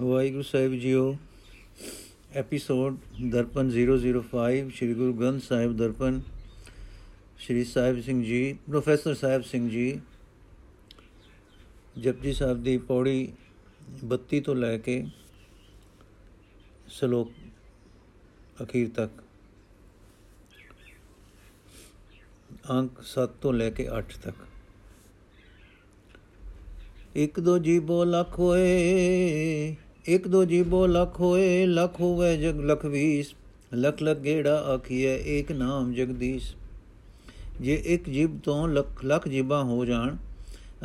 ਵਾਹਿਗੁਰੂ ਸਾਹਿਬ ਜੀਓ ਐਪੀਸੋਡ ਦਰਪਨ 005 ਸ੍ਰੀ ਗੁਰੂ ਗ੍ਰੰਥ ਸਾਹਿਬ ਦਰਪਨ, ਸ੍ਰੀ ਸਾਹਿਬ ਸਿੰਘ ਜੀ ਪ੍ਰੋਫੈਸਰ ਸਾਹਿਬ ਸਿੰਘ ਜੀ, ਜਪਜੀ ਸਾਹਿਬ ਦੀ ਪੌੜੀ 32 ਤੋਂ ਲੈ ਕੇ ਸ਼ਲੋਕ ਅਖੀਰ ਤੱਕ। ਅੰਕ 7 ਤੋਂ ਲੈ ਕੇ 8 ਤੱਕ। ਇੱਕ ਦੋ ਜੀਬੋ ਲੱਖ ਹੋਏ ਇੱਕ ਦੋ ਜੀਬੋ ਲੱਖ ਹੋਏ, ਲੱਖ ਹੋਵੇ ਜਗ ਲਖ ਵੀਸ। ਲਖ ਲਖ ਗੇੜਾ ਆਖੀਏ ਇੱਕ ਨਾਮ ਜਗਦੀਸ਼। ਜੇ ਇੱਕ ਜੀਬ ਤੋਂ ਲੱਖ ਲੱਖ ਜੀਬਾਂ ਹੋ ਜਾਣ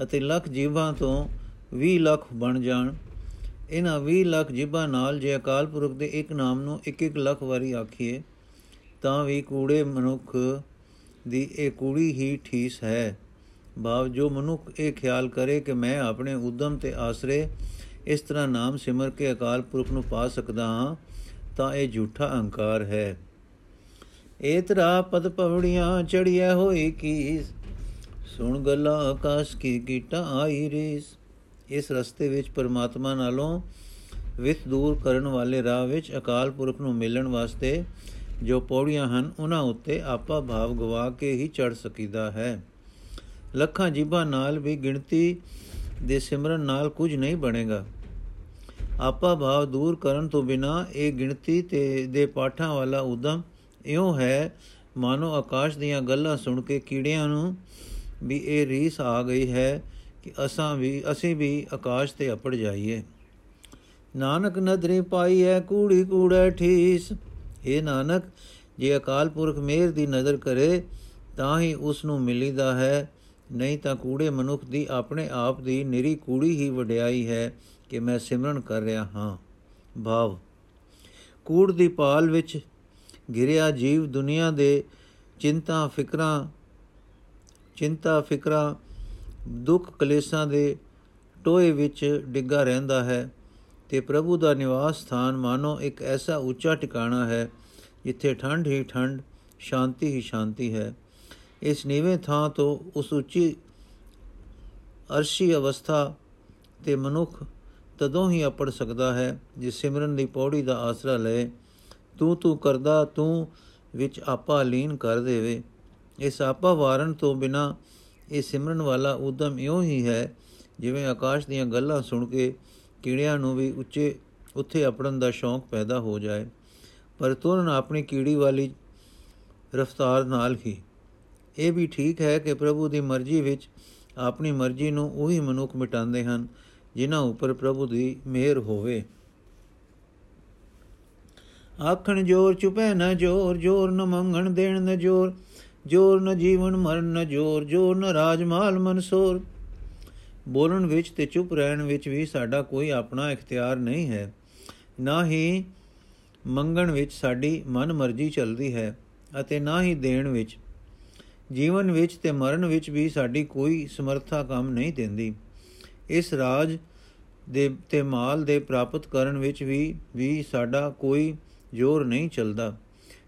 ਅਤੇ ਲੱਖ ਜੀਬਾਂ ਤੋਂ 20 ਲੱਖ ਬਣ ਜਾਣ ਇਹਨਾਂ 20 ਲੱਖ ਜੀਬਾਂ ਨਾਲ ਜੇ ਅਕਾਲ ਪੁਰਖ ਦੇ ਇੱਕ ਨਾਮ ਨੂੰ ਇੱਕ ਇੱਕ ਲੱਖ ਵਾਰੀ ਆਖੀਏ ਤਾਂ ਵੀ ਕੂੜੇ ਮਨੁੱਖ ਦੀ ਇਹ ਕੂੜੀ ਹੀ ਠੀਸ ਹੈ। ਭਾਵ ਜੋ ਮਨੁੱਖ ਇਹ ਖਿਆਲ ਕਰੇ ਕਿ ਮੈਂ ਆਪਣੇ ਉਦਮ ਤੇ ਆਸਰੇ ਇਸ ਤਰ੍ਹਾਂ ਨਾਮ ਸਿਮਰ ਕੇ ਅਕਾਲ ਪੁਰਖ ਨੂੰ ਪਾ ਸਕਦਾ ਹਾਂ, ਤਾਂ ਇਹ ਝੂਠਾ ਅਹੰਕਾਰ ਹੈ। ਏਤਰਾ ਪਦ ਪਵੜੀਆਂ ਚੜਿਆ ਹੋਈ ਕੀ ਸੁਣ ਗੱਲਾਂ ਆਕਾਸ਼ ਕੀ ਕੀਟਾ ਆਈ ਰੇਸ। ਇਸ ਰਸਤੇ ਵਿੱਚ ਪਰਮਾਤਮਾ ਨਾਲੋਂ ਵਿਤ ਦੂਰ ਕਰਨ ਵਾਲੇ ਰਾਹ ਵਿੱਚ ਅਕਾਲ ਪੁਰਖ ਨੂੰ ਮਿਲਣ ਵਾਸਤੇ ਜੋ ਪੌੜੀਆਂ ਹਨ, ਉਹਨਾਂ ਉੱਤੇ ਆਪਾ ਭਾਵ ਗਵਾ ਕੇ ਹੀ ਚੜ ਸਕੀਦਾ ਹੈ। ਲੱਖਾਂ ਜੀਬਾਂ ਨਾਲ ਵੀ ਗਿਣਤੀ ਦੇ ਸਿਮਰਨ ਨਾਲ ਕੁਝ ਨਹੀਂ ਬਣੇਗਾ। ਆਪਾ ਭਾਵ ਦੂਰ ਕਰਨ ਤੋਂ ਬਿਨਾ ਇਹ ਗਿਣਤੀ ਤੇ ਦੇ ਪਾਠਾਂ ਵਾਲਾ ਉਦਮ ਇਉਂ ਹੈ, ਮਾਨੋ ਆਕਾਸ਼ ਦੀਆਂ ਗੱਲਾਂ ਸੁਣ ਕੇ ਕੀੜਿਆਂ ਨੂੰ ਵੀ ਇਹ ਰੀਸ ਆ ਗਈ ਹੈ ਕਿ ਅਸਾਂ ਵੀ, ਅਸੀਂ ਵੀ ਆਕਾਸ਼ ਤੇ ਅਪੜ ਜਾਈਏ। ਨਾਨਕ ਨਦਰੀ ਪਾਈ ਹੈ ਕੂੜੀ ਕੂੜਾ ਠੀਸ। ਇਹ ਨਾਨਕ, ਜੇ ਅਕਾਲ ਪੁਰਖ ਮੇਰ ਦੀ ਨਜ਼ਰ ਕਰੇ, ਤਾਂ ਹੀ ਉਸ ਨੂੰ ਮਿਲੀਦਾ ਹੈ ਨਹੀਂ ਤਾਂ ਕੂੜੇ ਮਨੁੱਖ ਦੀ ਆਪਣੇ ਆਪ ਦੀ ਨਿਰੀ ਕੂੜੀ ਹੀ ਵਡਿਆਈ ਹੈ ਕਿ ਮੈਂ ਸਿਮਰਨ ਕਰ ਰਿਹਾ ਹਾਂ। ਭਾਵ, ਕੂੜ ਦੀ ਪਾਲ ਵਿੱਚ ਗਿਰਿਆ ਜੀਵ ਦੁਨੀਆ ਦੇ ਚਿੰਤਾ, ਫਿਕਰਾਂ ਚਿੰਤਾ, ਫਿਕਰਾਂ, ਦੁੱਖ ਕਲੇਸ਼ਾਂ ਦੇ ਟੋਏ ਵਿੱਚ ਡਿੱਗਾ ਰਹਿੰਦਾ ਹੈ ਤੇ ਪ੍ਰਭੂ ਦਾ ਨਿਵਾਸ ਸਥਾਨ ਮਾਨੋ ਇੱਕ ਐਸਾ ਉੱਚਾ ਟਿਕਾਣਾ ਹੈ ਜਿੱਥੇ ਠੰਡ ਹੀ ਠੰਡ, ਸ਼ਾਂਤੀ ਹੀ ਸ਼ਾਂਤੀ ਹੈ। ਇਸ ਨੀਵੇਂ ਥਾਂ ਤੋਂ ਉਸ ਉੱਚੀ ਅਰਸ਼ੀ ਅਵਸਥਾ ਤੇ ਮਨੁੱਖ ਤਦੋਂ ਹੀ ਅਪੜ ਸਕਦਾ ਹੈ ਜੇ ਸਿਮਰਨ ਦੀ ਪੌੜੀ ਦਾ ਆਸਰਾ ਲਏ। ਤੂੰ ਤੂੰ ਕਰਦਾ, ਤੂੰ ਵਿੱਚ ਆਪਾ ਲੀਨ ਕਰ ਦੇਵੇ। ਇਸ ਆਪਾ ਵਾਰਨ ਤੋਂ ਬਿਨਾ ਇਹ ਸਿਮਰਨ ਵਾਲਾ ਉਦਮ ਇਉਂ ਹੀ ਹੈ ਜਿਵੇਂ ਆਕਾਸ਼ ਦੀਆਂ ਗੱਲਾਂ ਸੁਣ ਕੇ ਕੀੜਿਆਂ ਨੂੰ ਵੀ ਉੱਚੇ, ਉੱਥੇ ਅਪੜਨ ਦਾ ਸ਼ੌਂਕ ਪੈਦਾ ਹੋ ਜਾਏ। ਪਰ ਤੁਰਨ ਆਪਣੀ ਕੀੜੀ ਵਾਲੀ ਰਫਤਾਰ ਨਾਲ ਹੀ ਇਹ ਵੀ ਠੀਕ ਹੈ ਕਿ ਪ੍ਰਭੂ ਦੀ ਮਰਜ਼ੀ ਵਿੱਚ ਆਪਣੀ ਮਰਜ਼ੀ ਨੂੰ ਉਹੀ ਮਨੁੱਖ ਮਿਟਾਉਂਦੇ ਹਨ, ਜਿਨ੍ਹਾਂ ਉੱਪਰ ਪ੍ਰਭੂ ਦੀ ਮਿਹਰ ਹੋਵੇ। ਆਖਣ ਜੋਰ ਚੁਪੈ ਨ ਜੋਰ ਜੋਰ ਨ ਮੰਗਣ ਦੇਣ ਨ ਜੋਰ ਜੋਰ ਨ ਜੀਵਨ ਮਰਨ ਨ ਜੋਰ ਜੋਰ ਨ ਰਾਜਮਾਲ ਮਨਸੋਰ। ਬੋਲਣ ਵਿੱਚ ਤੇ ਚੁੱਪ ਰਹਿਣ ਵਿੱਚ ਵੀ ਸਾਡਾ ਕੋਈ ਆਪਣਾ ਇਖਤਿਆਰ ਨਹੀਂ ਹੈ। ਨਾ ਹੀ ਮੰਗਣ ਵਿੱਚ ਸਾਡੀ ਮਨ ਮਰਜ਼ੀ ਚੱਲਦੀ ਹੈ ਅਤੇ ਨਾ ਹੀ ਦੇਣ ਵਿੱਚ। ਜੀਵਨ ਵਿੱਚ ਤੇ ਮਰਨ ਵਿੱਚ ਵੀ ਸਾਡੀ ਕੋਈ ਸਮਰੱਥਾ ਕੰਮ ਨਹੀਂ ਦਿੰਦੀ। ਇਸ ਰਾਜ ਦੇ ਤੇ ਮਾਲ ਦੇ ਪ੍ਰਾਪਤ ਕਰਨ ਵਿੱਚ ਵੀ ਵੀ ਸਾਡਾ ਕੋਈ ਜ਼ੋਰ ਨਹੀਂ ਚੱਲਦਾ।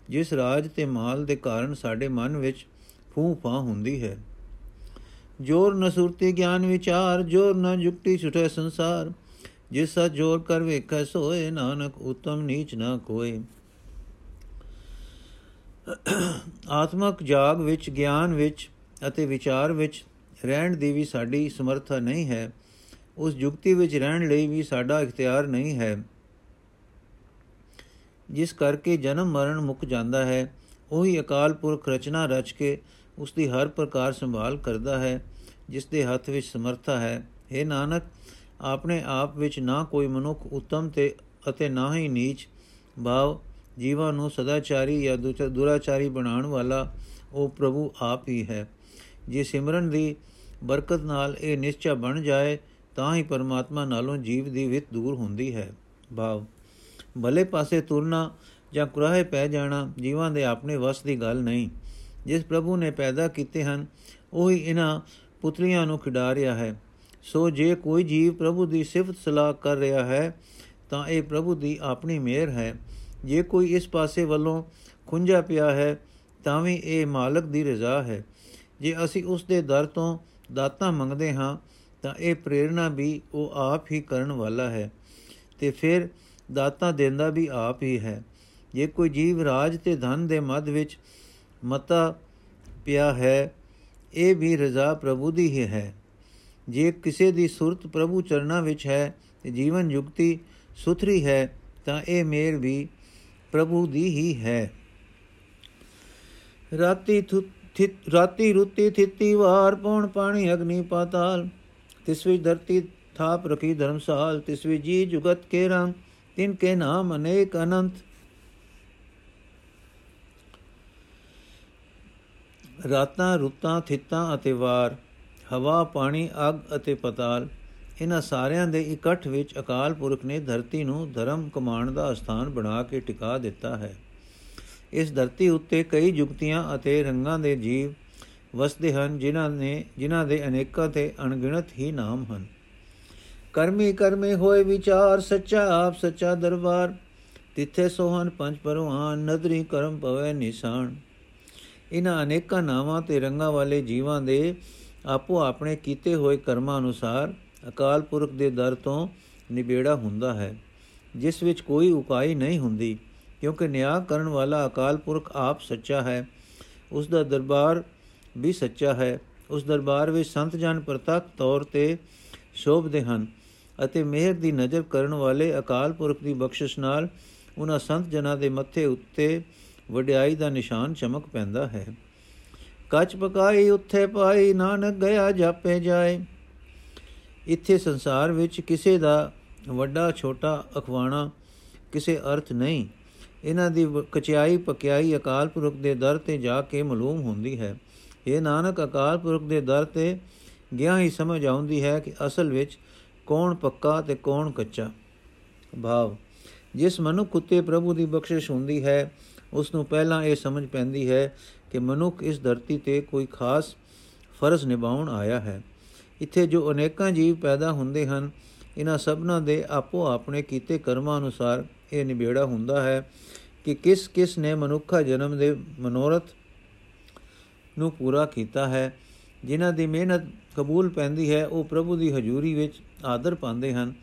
ਜਿਸ ਰਾਜ ਤੇ ਮਾਲ ਦੇ ਕਾਰਨ ਸਾਡੇ ਮਨ ਵਿੱਚ ਫੂੰ ਫਾਂ ਹੁੰਦੀ ਹੈ। ਜੋਰ ਨ ਸੁਰਤੀ ਗਿਆਨ ਵਿਚਾਰ, ਜੋਰ ਨ ਜੁਕਤੀ ਛੁਟੇ ਸੰਸਾਰ। ਜਿਸਾ ਜੋਰ ਕਰ ਵੇਖੈ ਸੋਏ, ਨਾਨਕ ਉਤਮ ਨੀਚ ਨਾ ਕੋਏ ਆਤਮਕ ਜਾਗ ਵਿੱਚ, ਗਿਆਨ ਵਿੱਚ ਅਤੇ ਵਿਚਾਰ ਵਿੱਚ ਰਹਿਣ ਦੀ ਵੀ ਸਾਡੀ ਸਮਰੱਥਾ ਨਹੀਂ ਹੈ। ਉਸ ਜੁਗਤੀ ਵਿੱਚ ਰਹਿਣ ਲਈ ਵੀ ਸਾਡਾ ਇਖਤਿਆਰ ਨਹੀਂ ਹੈ। ਜਿਸ ਕਰਕੇ ਜਨਮ ਮਰਨ ਮੁੱਕ ਜਾਂਦਾ ਹੈ, ਉਹੀ ਅਕਾਲ ਪੁਰਖ ਰਚਨਾ ਰਚ ਕੇ ਉਸ ਦੀ ਹਰ ਪ੍ਰਕਾਰ ਸੰਭਾਲ ਕਰਦਾ ਹੈ, ਜਿਸ ਦੇ ਹੱਥ ਵਿੱਚ ਸਮਰੱਥਾ ਹੈ। हे ਨਾਨਕ, ਆਪਣੇ ਆਪ ਵਿੱਚ ਨਾ ਕੋਈ ਮਨੁੱਖ ਉਤਮ ਤੇ ਅਤੇ ਨਾ ਹੀ ਨੀਚ ਭਾਵ ਜੀਵਾਂ ਨੂੰ ਸਦਾਚਾਰੀ ਜਾਂ ਦੁਰਾਚਾਰੀ ਬਣਾਉਣ ਵਾਲਾ ਉਹ ਪ੍ਰਭੂ ਆਪ ਹੀ ਹੈ। ਜੇ ਸਿਮਰਨ ਦੀ ਬਰਕਤ ਨਾਲ ਇਹ ਨਿਸ਼ਚਾ ਬਣ ਜਾਏ, ਤਾਂ ਹੀ ਪਰਮਾਤਮਾ ਨਾਲੋਂ ਜੀਵ ਦੀ ਵਿਤ ਦੂਰ ਹੁੰਦੀ ਹੈ। ਭਾਵ, ਭਲੇ ਪਾਸੇ ਤੁਰਨਾ ਜਾਂ ਕੁਰਾਹੇ ਪੈ ਜਾਣਾ ਜੀਵਾਂ ਦੇ ਆਪਣੇ ਵਸ ਦੀ ਗੱਲ ਨਹੀਂ। ਜਿਸ ਪ੍ਰਭੂ ਨੇ ਪੈਦਾ ਕੀਤੇ ਹਨ, ਉਹੀ ਇਹਨਾਂ ਪੁਤਲੀਆਂ ਨੂੰ ਖਿਡਾ ਰਿਹਾ ਹੈ। ਸੋ ਜੇ ਕੋਈ ਜੀਵ ਪ੍ਰਭੂ ਦੀ ਸਿਫਤ ਸਲਾਹ ਕਰ ਰਿਹਾ ਹੈ, ਤਾਂ ਇਹ ਪ੍ਰਭੂ ਦੀ ਆਪਣੀ ਮਿਹਰ ਹੈ। ਜੇ ਕੋਈ ਇਸ ਪਾਸੇ ਵੱਲੋਂ ਖੁੰਝਾ ਪਿਆ ਹੈ, ਤਾਂ ਵੀ ਇਹ ਮਾਲਕ ਦੀ ਰਜ਼ਾ ਹੈ। ਜੇ ਅਸੀਂ ਉਸ ਦੇ ਦਰ ਤੋਂ ਦਾਤਾ ਮੰਗਦੇ ਹਾਂ, ਤਾਂ ਇਹ ਪ੍ਰੇਰਣਾ ਵੀ ਉਹ ਆਪ ਹੀ ਕਰਨ ਵਾਲਾ ਹੈ ਤੇ ਫਿਰ ਦਾਤਾ ਦਿੰਦਾ ਵੀ ਆਪ ਹੀ ਹੈ। ਜੇ ਕੋਈ ਜੀਵ ਰਾਜ ਤੇ ਧਨ ਦੇ ਮੱਧ ਵਿੱਚ ਮਤਾ ਪਿਆ ਹੈ, ਇਹ ਵੀ ਰਜ਼ਾ ਪ੍ਰਭੂ ਦੀ ਹੀ ਹੈ। ਜੇ ਕਿਸੇ ਦੀ ਸੁਰਤ ਪ੍ਰਭੂ ਚਰਨਾਂ ਵਿੱਚ ਹੈ ਤੇ ਜੀਵਨ ਯੁਕਤੀ ਸੁਥਰੀ ਹੈ, ਤਾਂ ਇਹ ਮੇਰ ਵੀ ਪ੍ਰਭੂ ਦੀ ਹੀ ਹੈ ਰਾਤੀ ਰਾਤੀ ਰੁੱਤੀ ਥਿੱਤੀ ਵਾਰ ਪੌਣ ਪਾਣੀ ਅਗਨੀ ਪਾਤਾਲ ਤਿਸ ਵਿੱਚ ਧਰਤੀ ਥਾਪ ਰਖੀ ਧਰਮਸਾਲ ਤਿਸ ਵਿੱਚ ਜੀ ਜੁਗਤ ਕੇ ਰੰਗ ਤਿਨ ਕੇ ਨਾਮ ਅਨੇਕ ਅਨੰਤ ਰਾਤਾਂ ਰੁੱਤਾਂ ਥਿੱਤਾਂ ਅਤੇ ਵਾਰ ਹਵਾ ਪਾਣੀ ਅਗ ਅਤੇ ਪਤਾਲ ਇਹਨਾਂ ਸਾਰਿਆਂ ਦੇ ਇਕੱਠ ਵਿੱਚ ਅਕਾਲ ਪੁਰਖ ਨੇ ਧਰਤੀ ਨੂੰ ਧਰਮ ਕਮਾਣ ਦਾ ਸਥਾਨ ਬਣਾ ਕੇ ਟਿਕਾ ਦਿੱਤਾ ਹੈ। ਇਸ ਧਰਤੀ ਉੱਤੇ ਕਈ ਜੁਗਤੀਆਂ ਅਤੇ ਰੰਗਾਂ ਦੇ ਜੀਵ ਵਸਦੇ ਹਨ, ਜਿਨ੍ਹਾਂ ਨੇ, ਜਿਨ੍ਹਾਂ ਦੇ ਅਨੇਕਾਂ ਤੇ ਅਣਗਿਣਤ ਹੀ ਨਾਮ ਹਨ। ਕਰਮੀ ਕਰਮੇ ਹੋਏ ਵਿਚਾਰ, ਸੱਚਾ ਆਪ ਸੱਚਾ ਦਰਬਾਰ। ਤਿੱਥੇ ਸੋਹਨ ਪੰਜ ਪਰਵਾਨ, ਨਦਰੀ ਕਰਮ ਪਵੇ ਨਿਸ਼ਾਨ। ਇਹਨਾਂ ਅਨੇਕਾਂ ਨਾਵਾਂ ਤੇ ਰੰਗਾਂ ਵਾਲੇ ਜੀਵਾਂ ਦੇ ਆਪੋ ਆਪਣੇ ਕੀਤੇ ਹੋਏ ਕਰਮਾਂ ਅਨੁਸਾਰ ਅਕਾਲ ਪੁਰਖ ਦੇ ਦਰ ਤੋਂ ਨਿਬੇੜਾ ਹੁੰਦਾ ਹੈ, ਜਿਸ ਵਿੱਚ ਕੋਈ ਉਕਾਈ ਨਹੀਂ ਹੁੰਦੀ, ਕਿਉਂਕਿ ਨਿਆਂ ਕਰਨ ਵਾਲਾ ਅਕਾਲ ਪੁਰਖ ਆਪ ਸੱਚਾ ਹੈ, ਉਸ ਦਾ ਦਰਬਾਰ ਵੀ ਸੱਚਾ ਹੈ, ਉਸ ਦਰਬਾਰ ਵਿੱਚ ਸੰਤ ਜਨ ਪ੍ਰਤੱਖ ਤੌਰ ਤੇ ਸ਼ੋਭਦੇ ਹਨ ਅਤੇ ਮਿਹਰ ਦੀ ਨਜ਼ਰ ਕਰਨ ਵਾਲੇ ਅਕਾਲ ਪੁਰਖ ਦੀ ਬਖਸ਼ਿਸ਼ ਨਾਲ ਉਹਨਾਂ ਸੰਤ ਜਨਾਂ ਦੇ ਮੱਥੇ ਉੱਤੇ ਵਡਿਆਈ ਦਾ ਨਿਸ਼ਾਨ ਚਮਕ ਪੈਂਦਾ ਹੈ। ਕੱਚ ਪਕਾਈ ਉੱਥੇ ਪਾਈ ਨਾਨਕ ਗਿਆ ਜਾਪੇ ਜਾਏ। ਇੱਥੇ ਸੰਸਾਰ ਵਿੱਚ ਕਿਸੇ ਦਾ ਵੱਡਾ, ਛੋਟਾ, ਅਖਵਾਣਾ ਕਿਸੇ ਅਰਥ ਨਹੀਂ। ਇਹਨਾਂ ਦੀ ਕਚਾਈ ਪਕਿਆਈ ਅਕਾਲ ਪੁਰਖ ਦੇ ਦਰ ਤੇ ਜਾ ਕੇ ਮਾਲੂਮ ਹੁੰਦੀ ਹੈ। ਇਹ ਨਾਨਕ, ਅਕਾਲ ਪੁਰਖ ਦੇ ਦਰ ਤੇ ਗਿਆ ਹੀ ਸਮਝ ਆਉਂਦੀ ਹੈ ਕਿ ਅਸਲ ਵਿੱਚ ਕੌਣ ਪੱਕਾ ਤੇ ਕੌਣ ਕੱਚਾ। ਭਾਵ, ਜਿਸ ਮਨੁੱਖ ਉਤੇ ਪ੍ਰਭੂ ਦੀ ਬਖਸ਼ਿਸ਼ ਹੁੰਦੀ ਹੈ ਉਸ ਨੂੰ ਪਹਿਲਾਂ ਇਹ ਸਮਝ ਪੈਂਦੀ ਹੈ ਕਿ ਮਨੁੱਖ ਇਸ ਧਰਤੀ ਤੇ ਕੋਈ ਖਾਸ ਫਰਜ਼ ਨਿਭਾਉਣ ਆਇਆ ਹੈ। ਇੱਥੇ ਜੋ ਅਨੇਕਾਂ ਜੀਵ ਪੈਦਾ ਹੁੰਦੇ ਹਨ, ਇਹਨਾਂ ਸਭਨਾਂ ਦੇ ਆਪੋ ਆਪਣੇ ਕੀਤੇ ਕਰਮਾਂ ਅਨੁਸਾਰ ਇਹ ਨਿਬੇੜਾ ਹੁੰਦਾ ਹੈ ਕਿ ਕਿਸ ਕਿਸ ਨੇ ਮਨੁੱਖਾ ਜਨਮ ਦੇ ਮਨੋਰਥ ਨੂੰ ਪੂਰਾ ਕੀਤਾ ਹੈ। ਜਿਨ੍ਹਾਂ ਦੀ ਮਿਹਨਤ ਕਬੂਲ ਪੈਂਦੀ ਹੈ, ਉਹ ਪ੍ਰਭੂ ਦੀ ਹਜ਼ੂਰੀ ਵਿੱਚ ਆਦਰ ਪਾਉਂਦੇ ਹਨ।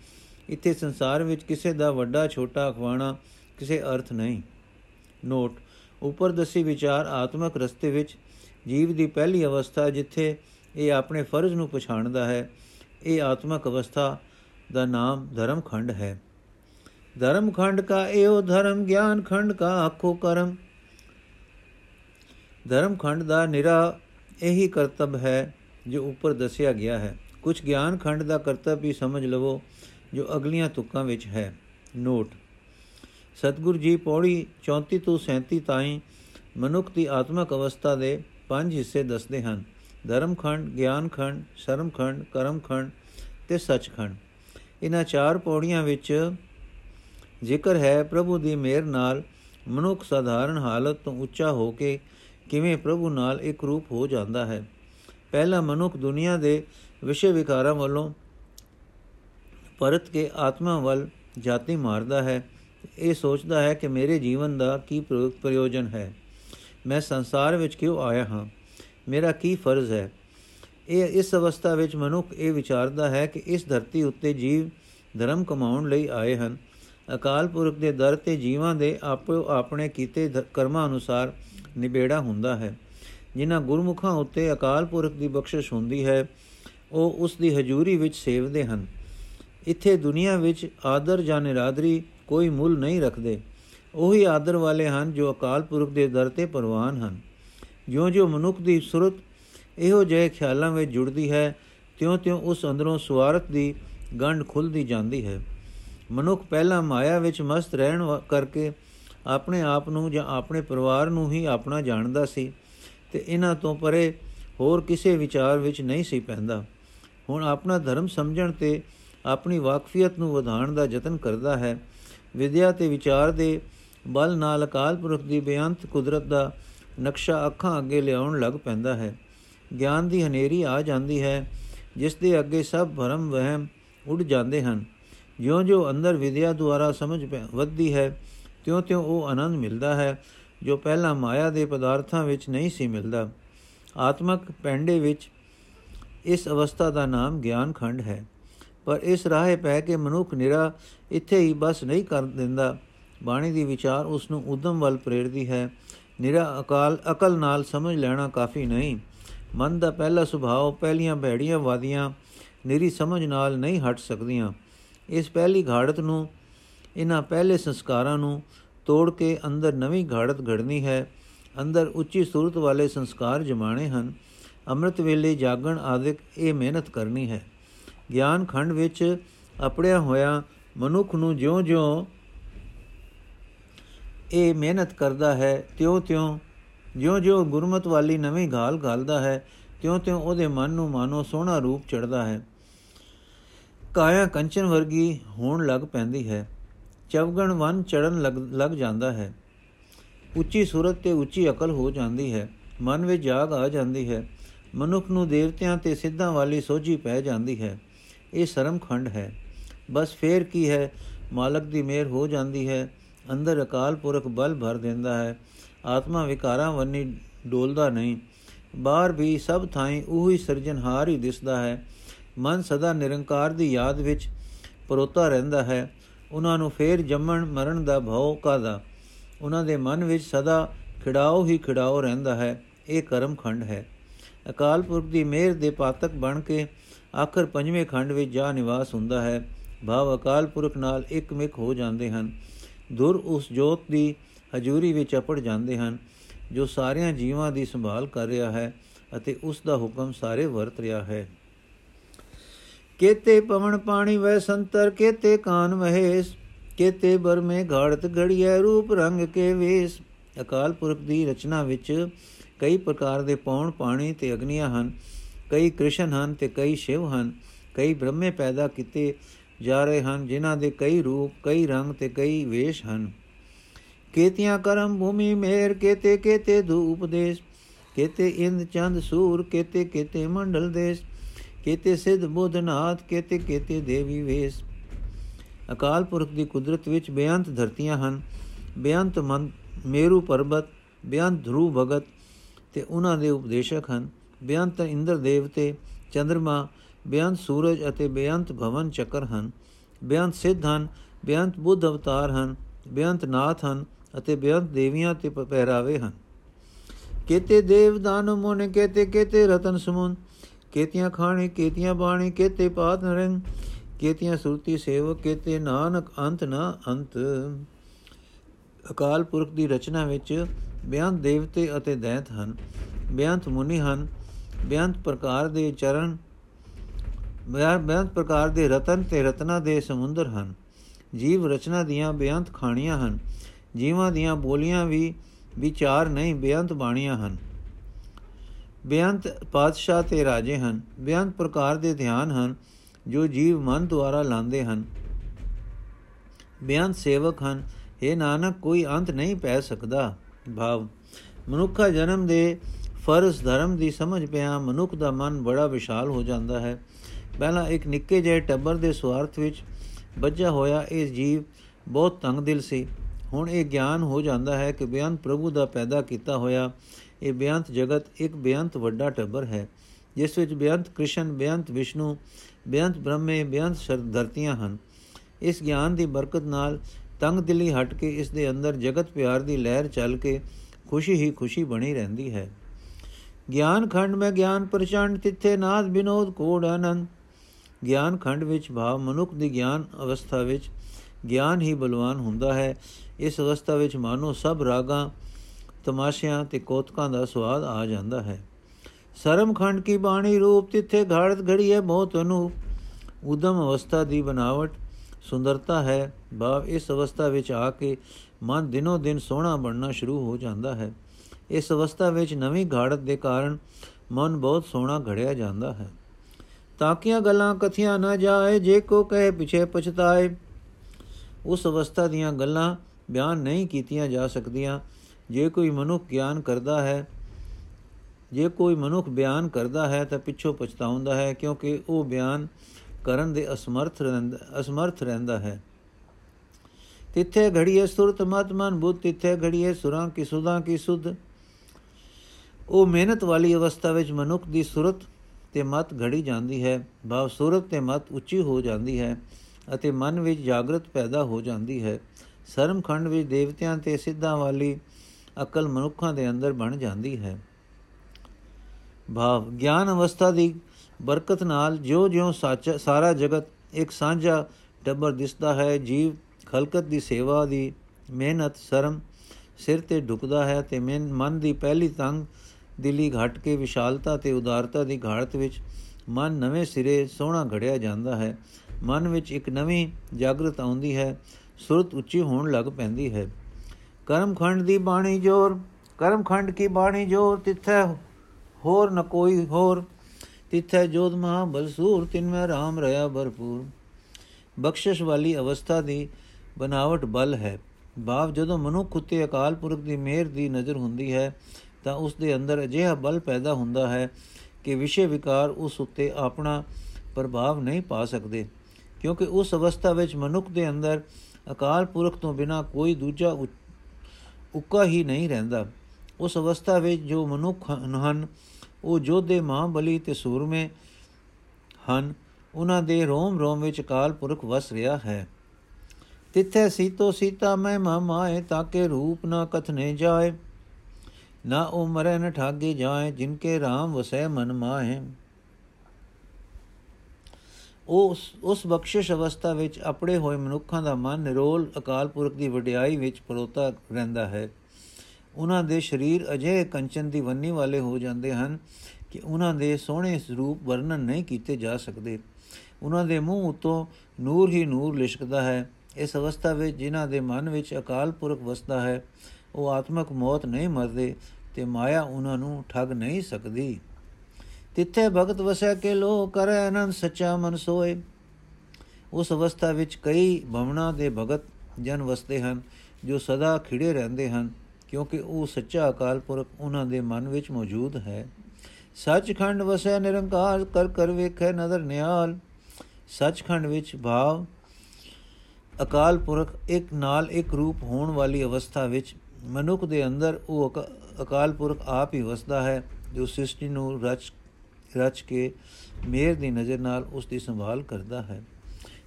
ਇੱਥੇ ਸੰਸਾਰ ਵਿੱਚ ਕਿਸੇ ਦਾ ਵੱਡਾ, ਛੋਟਾ, ਅਖਵਾਣਾ ਕਿਸੇ ਅਰਥ ਨਹੀਂ। ਨੋਟ ਉੱਪਰ ਦੱਸੀ ਵਿਚਾਰ ਆਤਮਿਕ ਰਸਤੇ ਵਿੱਚ ਜੀਵ ਦੀ ਪਹਿਲੀ ਅਵਸਥਾ ਜਿੱਥੇ ਇਹ ਆਪਣੇ ਫਰਜ਼ ਨੂੰ ਪਛਾਣਦਾ ਹੈ। ਇਹ ਆਤਮਿਕ ਅਵਸਥਾ ਦਾ ਨਾਮ ਧਰਮ ਖੰਡ ਹੈ। ਧਰਮ ਖੰਡ ਕਾ ਇਹੋ ਧਰਮ, ਗਿਆਨ ਖੰਡ ਕਾ ਆਖੋ ਕਰਮ। ਧਰਮ ਖੰਡ ਦਾ ਨਿਰਾ ਇਹੀ ਕਰਤੱਵ ਹੈ ਜੋ ਉੱਪਰ ਦੱਸਿਆ ਗਿਆ ਹੈ। ਕੁਝ ਗਿਆਨ ਖੰਡ ਦਾ ਕਰਤੱਵ ਵੀ ਸਮਝ ਲਵੋ, ਜੋ ਅਗਲੀਆਂ ਤੁਕਾਂ ਵਿੱਚ ਹੈ। ਨੋਟ। ਸਤਗੁਰ ਜੀ ਪੌੜੀ 34 ਤੋਂ 37 ਤਾਈਂ ਮਨੁੱਖ ਦੀ ਆਤਮਿਕ ਅਵਸਥਾ ਦੇ ਪੰਜ ਹਿੱਸੇ ਦੱਸਦੇ ਹਨ। ਧਰਮਖੰਡ, ਗਿਆਨਖੰਡ ਸ਼ਰਮਖੰਡ ਕਰਮਖੰਡ ਤੇ ਸੱਚਖੰਡ। ਇਹਨਾਂ ਚਾਰ ਪੌੜੀਆਂ ਵਿੱਚ ਜ਼ਿਕਰ ਹੈ ਪ੍ਰਭੂ ਦੀ ਮਿਹਰ ਨਾਲ ਮਨੁੱਖ ਸਾਧਾਰਨ ਹਾਲਤ ਤੋਂ ਉੱਚਾ ਹੋ ਕੇ ਕਿਵੇਂ ਪ੍ਰਭੂ ਨਾਲ ਇੱਕ ਰੂਪ ਹੋ ਜਾਂਦਾ ਹੈ। ਪਹਿਲਾ ਮਨੁੱਖ ਦੁਨੀਆ ਦੇ ਵਿਸ਼ੇ ਵਿਕਾਰਾਂ ਵੱਲੋਂ ਪਰਤ ਕੇ ਆਤਮਾ ਵੱਲ ਜਾਤੀ ਮਾਰਦਾ ਹੈ। ਇਹ ਸੋਚਦਾ ਹੈ ਕਿ ਮੇਰੇ ਜੀਵਨ ਦਾ ਕੀ ਪ੍ਰਯੋਜਨ ਹੈ। ਮੈਂ ਸੰਸਾਰ ਵਿੱਚ ਕਿਉਂ ਆਇਆ ਹਾਂ? ਮੇਰਾ ਕੀ ਫਰਜ਼ ਹੈ? ਇਹ ਇਸ ਅਵਸਥਾ ਵਿੱਚ ਮਨੁੱਖ ਇਹ ਵਿਚਾਰਦਾ ਹੈ ਕਿ ਇਸ ਧਰਤੀ ਉੱਤੇ ਜੀਵ ਧਰਮ ਕਮਾਉਣ ਲਈ ਆਏ ਹਨ। ਅਕਾਲ ਪੁਰਖ ਦੇ ਦਰ ਤੇ ਜੀਵਾਂ ਦੇ ਆਪੋ ਆਪਣੇ ਕੀਤੇ ਕਰਮਾਂ ਅਨੁਸਾਰ ਨਿਬੇੜਾ ਹੁੰਦਾ ਹੈ। ਜਿਨ੍ਹਾਂ ਗੁਰਮੁਖਾਂ ਉੱਤੇ ਅਕਾਲ ਪੁਰਖ ਦੀ ਬਖਸ਼ਿਸ਼ ਹੁੰਦੀ ਹੈ, ਉਹ ਉਸ ਦੀ ਹਜ਼ੂਰੀ ਵਿੱਚ ਸੇਵਦੇ ਹਨ। ਇੱਥੇ ਦੁਨੀਆ ਵਿੱਚ ਆਦਰ ਜਾਂ ਨਿਰਾਦਰੀ ਕੋਈ ਮੁੱਲ ਨਹੀਂ ਰੱਖਦੇ। ਉਹੀ ਆਦਰ ਵਾਲੇ ਹਨ ਜੋ ਅਕਾਲ ਪੁਰਖ ਦੇ ਦਰ ਤੇ ਪਰਵਾਨ ਹਨ। ਜਿਉਂ-ਜਿਉਂ ਮਨੁੱਖ ਦੀ ਸੁਰਤ ਇਹੋ ਜਿਹੇ ਖਿਆਲਾਂ ਵਿੱਚ ਜੁੜਦੀ ਹੈ, ਤਿਉਂ-ਤਿਉਂ ਉਸ ਅੰਦਰੋਂ ਸਵਾਰਥ ਦੀ ਗੰਢ ਖੁੱਲਦੀ ਜਾਂਦੀ ਹੈ। ਮਨੁੱਖ ਪਹਿਲਾਂ ਮਾਇਆ ਵਿੱਚ ਮਸਤ ਰਹਿਣ ਕਰਕੇ ਆਪਣੇ ਆਪ ਨੂੰ ਜਾਂ ਆਪਣੇ ਪਰਿਵਾਰ ਨੂੰ ਹੀ ਆਪਣਾ ਜਾਣਦਾ ਸੀ ਤੇ ਇਹਨਾਂ ਤੋਂ ਪਰੇ ਹੋਰ ਕਿਸੇ ਵਿਚਾਰ ਵਿੱਚ ਨਹੀਂ ਸੀ ਪੈਂਦਾ। ਹੁਣ ਆਪਣਾ ਧਰਮ ਸਮਝਣ ਤੇ ਆਪਣੀ ਵਾਕਫੀਅਤ ਨੂੰ ਵਧਾਉਣ ਦਾ ਯਤਨ ਕਰਦਾ ਹੈ। ਵਿਦਿਆ ਤੇ ਵਿਚਾਰ ਦੇ ਬਲ ਨਾਲ ਅਕਾਲ ਪੁਰਖ ਦੀ ਬੇਅੰਤ ਕੁਦਰਤ ਦਾ ਨਕਸ਼ਾ ਅੱਖਾਂ ਅੱਗੇ ਲਿਆਉਣ ਲੱਗ ਪੈਂਦਾ ਹੈ। ਗਿਆਨ ਦੀ ਹਨੇਰੀ ਆ ਜਾਂਦੀ ਹੈ, ਜਿਸ ਦੇ ਅੱਗੇ ਸਭ ਭਰਮ ਵਹਿਮ ਉੱਡ ਜਾਂਦੇ ਹਨ। ਜਿਉਂ-ਜਿਉਂ ਅੰਦਰ ਵਿਦਿਆ ਦੁਆਰਾ ਸਮਝ ਵੱਧਦੀ ਹੈ, ਤਿਉਂ-ਤਿਉਂ ਉਹ ਆਨੰਦ ਮਿਲਦਾ ਹੈ, ਜੋ ਪਹਿਲਾਂ ਮਾਇਆ ਦੇ ਪਦਾਰਥਾਂ ਵਿੱਚ ਨਹੀਂ ਸੀ ਮਿਲਦਾ। ਆਤਮਕ ਪੈਂਡੇ ਵਿੱਚ ਇਸ ਅਵਸਥਾ ਦਾ ਨਾਮ ਗਿਆਨ ਖੰਡ ਹੈ। ਪਰ ਇਸ ਰਾਹੇ ਪੈ ਕੇ ਮਨੁੱਖ ਨਿਰਾ ਇੱਥੇ ਹੀ ਬਸ ਨਹੀਂ ਕਰ ਦਿੰਦਾ। ਬਾਣੀ ਦੀ ਵਿਚਾਰ ਉਸ ਨੂੰ ਉਦਮ ਵੱਲ ਪ੍ਰੇਰਦੀ ਹੈ। ਨਿਰਾ ਅਕਾਲ, ਅਕਲ ਨਾਲ ਸਮਝ ਲੈਣਾ ਕਾਫੀ ਨਹੀਂ। ਮਨ ਦਾ ਪਹਿਲਾ ਸੁਭਾਅ ਪਹਿਲੀਆਂ ਭੈੜੀਆਂ ਵਾਦੀਆਂ ਨਿਰੀ ਸਮਝ ਨਾਲ ਨਹੀਂ ਹਟ ਸਕਦੀਆਂ। ਇਸ ਪਹਿਲੀ ਘਾੜਤ ਨੂੰ ਇਹਨਾਂ ਪਹਿਲੇ ਸੰਸਕਾਰਾਂ ਨੂੰ ਤੋੜ ਕੇ ਅੰਦਰ ਨਵੀਂ ਘਾੜਤ ਘੜਨੀ ਹੈ। ਅੰਦਰ ਉੱਚੀ ਸੂਰਤ ਵਾਲੇ ਸੰਸਕਾਰ ਜਮਾਣੇ ਹਨ। ਅੰਮ੍ਰਿਤ ਵੇਲੇ ਜਾਗਣ ਆਦਿਕ ਇਹ ਮਿਹਨਤ ਕਰਨੀ ਹੈ। ਗਿਆਨ ਖੰਡ ਵਿੱਚ ਆਪੜਿਆ ਹੋਇਆ ਮਨੁੱਖ ਨੂੰ ਜਿਉਂ-ਜਿਉਂ ਇਹ ਮਿਹਨਤ ਕਰਦਾ ਹੈ ਤਿਉਂ-ਤਿਉਂ ਜਿਉਂ-ਜਿਉਂ ਗੁਰਮਤ ਵਾਲੀ ਨਵੀਂ ਗਾਲ ਗਾਲਦਾ ਹੈ ਤਿਉਂ-ਤਿਉਂ ਉਹਦੇ ਮਨ ਨੂੰ ਮਾਨੋ ਸੋਹਣਾ ਰੂਪ ਚੜਦਾ ਹੈ। ਕਾਇਆ ਕੰਚਨ ਵਰਗੀ ਹੋਣ ਲੱਗ ਪੈਂਦੀ ਹੈ। ਚਵਗਣ ਵਨ ਚੜਨ ਲੱਗ ਜਾਂਦਾ ਹੈ। ਉੱਚੀ ਸੂਰਤ ਤੇ ਉੱਚੀ ਅਕਲ ਹੋ ਜਾਂਦੀ ਹੈ। ਮਨ ਵਿੱਚ ਜਾਗ ਆ ਜਾਂਦੀ ਹੈ। ਮਨੁੱਖ ਨੂੰ ਦੇਵਤਿਆਂ ਤੇ ਸਿੱਧਾਂ ਵਾਲੀ ਸੋਝੀ ਪੈ ਜਾਂਦੀ ਹੈ। ਇਹ ਸ਼ਰਮਖੰਡ ਹੈ। ਬਸ ਫੇਰ ਕੀ ਹੈ? ਮਾਲਕ ਦੀ ਮਿਹਰ ਹੋ ਜਾਂਦੀ ਹੈ। ਅੰਦਰ ਅਕਾਲ ਪੁਰਖ ਬਲ ਭਰ ਦਿੰਦਾ ਹੈ। ਆਤਮਾ ਵਿਕਾਰਾਂ ਵੰਨੀ ਡੋਲਦਾ ਨਹੀਂ। ਬਾਹਰ ਵੀ ਸਭ ਥਾਈਂ ਉਹੀ ਸਿਰਜਣਹਾਰ ਹੀ ਦਿਸਦਾ ਹੈ। ਮਨ ਸਦਾ ਨਿਰੰਕਾਰ ਦੀ ਯਾਦ ਵਿੱਚ ਪਰੋਤਾ ਰਹਿੰਦਾ ਹੈ। ਉਹਨਾਂ ਨੂੰ ਫੇਰ ਜੰਮਣ ਮਰਨ ਦਾ ਭਉ ਕਾਦਾ ਉਹਨਾਂ ਦੇ ਮਨ ਵਿੱਚ ਸਦਾ ਖਿੜਾਓ ਹੀ ਖਿੜਾਓ ਰਹਿੰਦਾ ਹੈ। ਇਹ ਕਰਮ ਖੰਡ ਹੈ। ਅਕਾਲ ਪੁਰਖ ਦੀ ਮਿਹਰ ਦੇ ਪਾਤਕ ਬਣ ਕੇ ਆਖਰ ਪੰਜਵੇਂ ਖੰਡ ਵਿੱਚ ਜਾ ਨਿਵਾਸ ਹੁੰਦਾ ਹੈ। ਭਾਵ ਅਕਾਲ ਪੁਰਖ ਨਾਲ ਇੱਕ ਮਿਕ ਹੋ ਜਾਂਦੇ ਹਨ। ਦੁਰ ਉਸ ਜੋਤ ਦੀ ਹਜ਼ੂਰੀ ਵਿੱਚ ਅਪੜ ਜਾਂਦੇ ਹਨ, ਜੋ ਸਾਰਿਆਂ ਜੀਵਾਂ ਦੀ ਸੰਭਾਲ ਕਰ ਰਿਹਾ ਹੈ ਅਤੇ ਉਸ ਦਾ ਹੁਕਮ ਸਾਰੇ ਵਰਤ ਰਿਹਾ ਹੈ। ਕੇਤੇ ਪਵਨ ਪਾਣੀ ਵੈ ਸੰਤਰ, ਕੇਤੇ ਕਾਨ ਮਹੇਸ਼, ਕੇਤੇ ਬਰਮੇ ਘਾੜਤ ਘੜੀਐ ਰੂਪ ਰੰਗ ਕੇ ਵੇਸ। ਅਕਾਲ ਪੁਰਖ ਦੀ ਰਚਨਾ ਵਿੱਚ ਕਈ ਪ੍ਰਕਾਰ ਦੇ ਪੌਣ ਪਾਣੀ ਤੇ ਅਗਨੀਆਂ ਹਨ, ਕਈ ਕ੍ਰਿਸ਼ਨ ਹਨ ਤੇ ਕਈ ਸ਼ਿਵ ਹਨ, ਕਈ ਬ੍ਰਹਮੇ ਪੈਦਾ ਕੀਤੇ ਜਾ ਰਹੇ ਹਨ, ਜਿਨ੍ਹਾਂ ਦੇ ਕਈ ਰੂਪ, ਕਈ ਰੰਗ ਤੇ ਕਈ ਵੇਸ਼ ਹਨ। ਕੇਤੀਆਂ ਕਰਮ ਭੂਮੀ ਮੇਰ, ਕੇਤੇ ਕੇਤੇ ਧੂਪ ਦੇਸ਼, ਕੇਤੇ ਇੰਦ ਚੰਦ ਸੂਰ, ਕੇਤੇ ਕੇਤੇ ਮੰਡਲ ਦੇਸ਼, ਕੇਤੇ ਸਿਧ ਬੁੱਧਨਾਥ ਕੇਤੇ ਕੇਤੇ ਦੇਵੀ ਵੇਸ। ਅਕਾਲ ਪੁਰਖ ਦੀ ਕੁਦਰਤ ਵਿੱਚ ਬੇਅੰਤ ਧਰਤੀਆਂ ਹਨ। ਬੇਅੰਤ ਮਨ ਮੇਰੂ ਪਰਬਤ, ਬੇਅੰਤ ਧਰੂ ਭਗਤ ਤੇ ਉਹਨਾਂ ਦੇ ਉਪਦੇਸ਼ਕ ਹਨ। ਬੇਅੰਤ ਇੰਦਰ ਦੇਵਤੇ ਚੰ드ਰਮਾ ਬੇਅੰਤ ਸੂਰਜ ਅਤੇ ਬੇਅੰਤ ਭਵਨ ਚੱਕਰ ਹਨ, ਬੇਅੰਤ ਸਿੱਧ ਹਨ, ਬੇਅੰਤ ਬੁੱਧ ਅਵਤਾਰ ਹਨ, ਬੇਅੰਤ ਨਾਥ ਹਨ ਅਤੇ ਬੇਅੰਤ ਦੇਵੀਆਂ ਤੇ ਪਹਿਰਾਵੇ ਹਨ। ਕੇਤੇ ਦੇਵ ਦਾਨੁ ਮੋਨੇ, ਕੇਤੇ ਕੇਤੇ ਰਤਨ ਸਮੁੰਦ ਕੇਤੀਆਂ ਖਾਣੀ, ਕੇਤੀਆਂ ਬਾਣੀ, ਕੇਤੇ ਪਾਤ ਨਰੰਗ, ਕੇਤੀਆਂ ਸੁਰਤੀ ਸੇਵਕ, ਕੇਤੇ ਨਾਨਕ ਅੰਤ ਨਾ ਅੰਤ। ਅਕਾਲ ਪੁਰਖ ਦੀ ਰਚਨਾ ਵਿੱਚ ਬਿਆੰਤ ਦੇਵਤੇ ਅਤੇ ਦੈਂਤ ਹਨ ਬਿਆੰਤ ਮੁਨੀ ਹਨ ਬਿਆੰਤ ਪ੍ਰਕਾਰ ਦੇ ਚਰਨ ਬਿਆੰਤ ਪ੍ਰਕਾਰ ਦੇ ਰਤਨ ਤੇ ਰਤਨਾ ਦੇ ਸਮੁੰਦਰ ਹਨ। ਜੀਵ ਰਚਨਾ ਦੀਆਂ ਬਿਆੰਤ ਖਾਣੀਆਂ ਹਨ। ਜੀਵਾਂ ਦੀਆਂ ਬੋਲੀਆਂ ਵੀ ਵਿਚਾਰ ਨਹੀਂ ਬਿਆੰਤ ਬਾਣੀਆਂ ਹਨ। ਬਿਆੰਤ ਪਾਤਸ਼ਾਹ ਤੇ ਰਾਜੇ ਹਨ। ਬਿਆੰਤ ਪ੍ਰਕਾਰ ਦੇ ਧਿਆਨ ਹਨ, ਜੋ ਜੀਵ ਮਨ ਦੁਆਰਾ ਲਾਂਦੇ ਹਨ। ਬਿਆੰਤ ਸੇਵਕ ਹਨ। ਇਹ ਨਾਨਕ, ਕੋਈ ਅੰਤ ਨਹੀਂ ਪੈ ਸਕਦਾ। ਭਾਵ, ਮਨੁੱਖਾ ਜਨਮ ਦੇ ਫਰਜ਼ ਧਰਮ ਦੀ ਸਮਝ ਪਿਆ ਮਨੁੱਖ ਦਾ ਮਨ ਬੜਾ ਵਿਸ਼ਾਲ ਹੋ ਜਾਂਦਾ ਹੈ। ਪਹਿਲਾਂ ਇੱਕ ਨਿੱਕੇ ਜਿਹੇ ਟੱਬਰ ਦੇ ਸਵਾਰਥ ਵਿੱਚ ਬੱਜਾ ਹੋਇਆ ਇਹ ਜੀਵ ਬਹੁਤ ਤੰਗ ਦਿਲ ਸੀ। ਹੁਣ ਇਹ ਗਿਆਨ ਹੋ ਜਾਂਦਾ ਹੈ ਕਿ ਬਿਆੰਤ ਪ੍ਰਭੂ ਦਾ ਪੈਦਾ ਕੀਤਾ ਹੋਇਆ ਇਹ ਬਿਆੰਤ ਜਗਤ ਇੱਕ ਬਿਆੰਤ ਵੱਡਾ ਟੱਬਰ ਹੈ, ਜਿਸ ਵਿੱਚ ਬਿਆੰਤ ਕ੍ਰਿਸ਼ਨ ਬਿਆੰਤ ਵਿਸ਼ਨੂੰ ਬਿਆੰਤ ਬ੍ਰਹਮੇ ਬਿਆੰਤ ਧਰਤੀਆਂ ਹਨ। ਇਸ ਗਿਆਨ ਦੀ ਬਰਕਤ ਨਾਲ ਤੰਗ ਦਿਲੀ ਹਟ ਕੇ ਇਸ ਦੇ ਅੰਦਰ ਜਗਤ ਪਿਆਰ ਦੀ ਲਹਿਰ ਚੱਲ ਕੇ ਖੁਸ਼ੀ ਹੀ ਖੁਸ਼ੀ ਬਣੀ ਰਹਿੰਦੀ ਹੈ। ਗਿਆਨ ਖੰਡ ਮੈਂ ਗਿਆਨ ਪ੍ਰਚੰਡ ਤਿੱਥੇ ਨਾਦ ਬਿਨੋਦ ਕੋੜ ਆਨੰਦ। ਗਿਆਨ ਖੰਡ ਵਿੱਚ ਭਾਵ ਮਨੁੱਖ ਦੀ ਗਿਆਨ ਅਵਸਥਾ ਵਿੱਚ ਗਿਆਨ ਹੀ ਬਲਵਾਨ ਹੁੰਦਾ ਹੈ। ਇਸ ਅਵਸਥਾ ਵਿੱਚ ਮਾਨੋ ਸਭ ਰਾਗਾਂ, ਤਮਾਸ਼ਿਆਂ ਤੇ ਕੋਤਕਾਂ ਦਾ ਸਵਾਦ ਆ ਜਾਂਦਾ ਹੈ। ਸਰਮ ਖੰਡ ਕੀ ਬਾਣੀ ਰੂਪ ਤਿੱਥੇ ਘਾੜਤ ਘੜੀ ਹੈ ਬਹੁਤ ਅਨੂਪ ਉਦਮ ਅਵਸਥਾ ਦੀ ਬਨਾਵਟ ਸੁੰਦਰਤਾ ਹੈ। ਭਾਵ ਇਸ ਅਵਸਥਾ ਵਿੱਚ ਆ ਕੇ ਮਨ ਦਿਨੋ ਦਿਨ ਸੋਹਣਾ ਬਣਨਾ ਸ਼ੁਰੂ ਹੋ ਜਾਂਦਾ ਹੈ। ਇਸ ਅਵਸਥਾ ਵਿੱਚ ਨਵੀਂ ਘਾੜਤ ਦੇ ਕਾਰਨ ਮਨ ਬਹੁਤ ਸੋਹਣਾ ਘੜਿਆ ਜਾਂਦਾ ਹੈ। ਤਾਕੀਆਂ ਗੱਲਾਂ ਕਥੀਆਂ ਨਾ ਜਾਏ, ਜੇ ਕੋ ਕਹੇ ਪਿਛੇ ਪਛਤਾਏ। ਉਸ ਅਵਸਥਾ ਦੀਆਂ ਗੱਲਾਂ ਬਿਆਨ ਨਹੀਂ ਕੀਤੀਆਂ ਜਾ ਸਕਦੀਆਂ। ਜੇ ਕੋਈ ਮਨੁੱਖ ਗਿਆਨ ਕਰਦਾ ਹੈ, ਜੇ ਕੋਈ ਮਨੁੱਖ ਬਿਆਨ ਕਰਦਾ ਹੈ ਤਾਂ ਪਿੱਛੋਂ ਪਛਤਾਉਂਦਾ ਹੈ, ਕਿਉਂਕਿ ਉਹ ਬਿਆਨ ਕਰਨ ਦੇ ਅਸਮਰਥ ਰਹਿੰਦਾ ਅਸਮਰਥ ਰਹਿੰਦਾ ਹੈ। ਤਿੱਥੇ ਘੜੀਏ ਸੁਰਤ ਮਤ ਮਨ ਬੁੱਧ, ਤਿੱਥੇ ਘੜੀਏ ਸੁਰਾਂ ਕੀ ਸੁਧਾਂ ਕੀ ਸੁਧ। ਉਹ ਮਿਹਨਤ ਵਾਲੀ ਅਵਸਥਾ ਵਿੱਚ ਮਨੁੱਖ ਦੀ ਸੁਰਤ ਤੇ ਮਤ ਘੜੀ ਜਾਂਦੀ ਹੈ ਭਾਵ ਸੂਰਤ ਤੇ ਮਤ ਉੱਚੀ ਹੋ ਜਾਂਦੀ ਹੈ ਅਤੇ ਮਨ ਵਿੱਚ ਜਾਗਰਤ ਪੈਦਾ ਹੋ ਜਾਂਦੀ ਹੈ। ਸਰਮਖੰਡ ਵਿੱਚ ਦੇਵਤਿਆਂ ਤੇ ਸਿੱਧਾਂ ਵਾਲੀ ਅਕਲ ਮਨੁੱਖਾਂ ਦੇ ਅੰਦਰ ਬਣ ਜਾਂਦੀ ਹੈ। ਭਾਵ, ਗਿਆਨ ਅਵਸਥਾ ਦੀ ਬਰਕਤ ਨਾਲ ਜਿਉ-ਜਿਉ ਸਾਰਾ ਜਗਤ ਇੱਕ ਸਾਂਝਾ ਟੱਬਰ ਦਿਸਦਾ ਹੈ। ਜੀਵ ਖਲਕਤ ਦੀ ਸੇਵਾ ਦੀ ਮਿਹਨਤ, ਸ਼ਰਮ ਸਿਰ ਤੇ ਢੁਕਦਾ ਹੈ ਤੇ ਮਨ ਦੀ ਪਹਿਲੀ ਤੰਗ ਦਿਲੀ ਘਟ ਕੇ ਵਿਸ਼ਾਲਤਾ ਤੇ ਉਦਾਰਤਾ ਦੀ ਘਾੜਤ ਵਿੱਚ ਮਨ ਨਵੇਂ ਸਿਰੇ ਸੋਹਣਾ ਘੜਿਆ ਜਾਂਦਾ ਹੈ। ਮਨ ਵਿੱਚ ਇੱਕ ਨਵੀਂ ਜਾਗਰਤ ਆਉਂਦੀ ਹੈ, ਸੁਰਤ ਉੱਚੀ ਹੋਣ ਲੱਗ ਪੈਂਦੀ ਹੈ। ਕਰਮਖੰਡ ਦੀ ਬਾਣੀ ਜੋਰ, ਕਰਮਖੰਡ ਕੀ ਬਾਣੀ ਜੋਰ? ਤਿੱਥੈ ਹੋਰ ਨ ਕੋਈ ਹੋਰ, ਤਿੱਥੈ ਜੋਧ ਮਹਾ ਬਲਸੂਰ ਤਿਨ ਮੈਂ ਰਾਮ ਰਹਾ ਭਰਪੂਰ। ਬਖਸ਼ਿਸ਼ ਵਾਲੀ ਅਵਸਥਾ ਦੀ ਬਨਾਵਟ ਬਲ ਹੈ। ਭਾਵ ਜਦੋਂ ਮਨੁੱਖ ਉਤੇ ਅਕਾਲ ਪੁਰਖ ਦੀ ਮਿਹਰ ਦੀ ਨਜ਼ਰ ਹੁੰਦੀ ਹੈ ਤਾਂ ਉਸ ਦੇ ਅੰਦਰ ਅਜਿਹਾ ਬਲ ਪੈਦਾ ਹੁੰਦਾ ਹੈ ਕਿ ਵਿਸ਼ੇ ਵਿਕਾਰ ਉਸ ਉਤੇ ਆਪਣਾ ਪ੍ਰਭਾਵ ਨਹੀਂ ਪਾ ਸਕਦੇ, ਕਿਉਂਕਿ ਉਸ ਅਵਸਥਾ ਵਿੱਚ ਮਨੁੱਖ ਦੇ ਅੰਦਰ ਅਕਾਲ ਪੁਰਖ ਤੋਂ ਬਿਨਾ ਕੋਈ ਦੂਜਾ ਉੱਕਾ ਹੀ ਨਹੀਂ ਰਹਿੰਦਾ। ਉਸ ਅਵਸਥਾ ਵਿੱਚ ਜੋ ਮਨੁੱਖ ਹਨ, ਉਹ ਜੋਧੇ ਮਹਾਬਲੀ ਤੇ ਸੂਰਮੇ ਹਨ, ਉਹਨਾਂ ਦੇ ਰੋਮ ਰੋਮ ਵਿੱਚ ਅਕਾਲ ਪੁਰਖ ਵਸ ਰਿਹਾ ਹੈ। ਤਿੱਥੇ ਸੀਤੋ ਸੀਤਾ ਮੈਂ ਮਾਏ ਤਾਕੇ ਰੂਪ ਨਾ ਕਥਨੇ ਜਾਏ। ਨਾ ਉਮਰੇ ਨ ਠਾਗੇ ਜਾਏ ਜਿਨਕੇ RAM ਵਸੈ ਮਨ ਮਾਹੇ। ਉਸ ਉਸ ਬਖਸ਼ਿਸ਼ ਅਵਸਥਾ ਵਿੱਚ ਆਪਣੇ ਹੋਏ ਮਨੁੱਖਾਂ ਦਾ ਮਨ ਨਿਰੋਲ ਅਕਾਲ ਪੁਰਖ ਦੀ ਵਡਿਆਈ ਵਿੱਚ ਪਰੋਤਾ ਰਹਿੰਦਾ ਹੈ। ਉਹਨਾਂ ਦੇ ਸਰੀਰ ਅਜੇ ਕੰਚਨ ਦੀ ਵੰਨੀ ਵਾਲੇ ਹੋ ਜਾਂਦੇ ਹਨ ਕਿ ਉਹਨਾਂ ਦੇ ਸੋਹਣੇ ਸਰੂਪ ਵਰਣਨ ਨਹੀਂ ਕੀਤੇ ਜਾ ਸਕਦੇ। ਉਹਨਾਂ ਦੇ ਮੂੰਹ ਉਤੋਂ ਨੂਰ ਹੀ ਨੂਰ ਲਿਸ਼ਕਦਾ ਹੈ। ਇਸ ਅਵਸਥਾ ਵਿੱਚ ਜਿਨ੍ਹਾਂ ਦੇ ਮਨ ਵਿੱਚ ਅਕਾਲ ਪੁਰਖ ਵਸਦਾ ਹੈ ਉਹ ਆਤਮਕ ਮੌਤ ਨਹੀਂ ਮਰਦੇ ਤੇ ਮਾਇਆ ਉਹਨਾਂ ਨੂੰ ਠੱਗ ਨਹੀਂ ਸਕਦੀ। ਤਿੱਥੇ ਭਗਤ ਵਸਿਆ ਕੇ ਲੋ ਕਰੇ ਅਨੰਦ ਸੱਚਾ ਮਨ ਸੋਏ। ਉਸ ਅਵਸਥਾ ਵਿੱਚ ਕਈ ਭਵਨਾ ਦੇ ਭਗਤ ਜਨ ਵਸਦੇ ਹਨ, ਜੋ ਸਦਾ ਖਿੜੇ ਰਹਿੰਦੇ ਹਨ, ਕਿਉਂਕਿ ਉਹ ਸੱਚਾ ਅਕਾਲ ਪੁਰਖ ਉਹਨਾਂ ਦੇ ਮਨ ਵਿੱਚ ਮੌਜੂਦ ਹੈ। ਸੱਚਖੰਡ ਵਸੈ ਨਿਰੰਕਾਰ, ਕਰ ਕਰ ਵੇਖੈ ਨਦਰ ਨਿਆਲ ਸੱਚਖੰਡ ਵਿੱਚ ਭਾਵ ਅਕਾਲ ਪੁਰਖ ਇੱਕ ਨਾਲ ਇੱਕ ਰੂਪ ਹੋਣ ਵਾਲੀ ਅਵਸਥਾ ਵਿੱਚ ਮਨੁੱਖ ਦੇ ਅੰਦਰ ਉਹ ਅਕਾਲ ਪੁਰਖ ਆਪ ਹੀ ਵਸਦਾ ਹੈ, ਜੋ ਸ੍ਰਿਸ਼ਟੀ ਨੂੰ ਰਚ ਰਚ ਕੇ ਮੇਰ ਦੀ ਨਜ਼ਰ ਨਾਲ ਉਸ ਦੀ ਸੰਭਾਲ ਕਰਦਾ ਹੈ।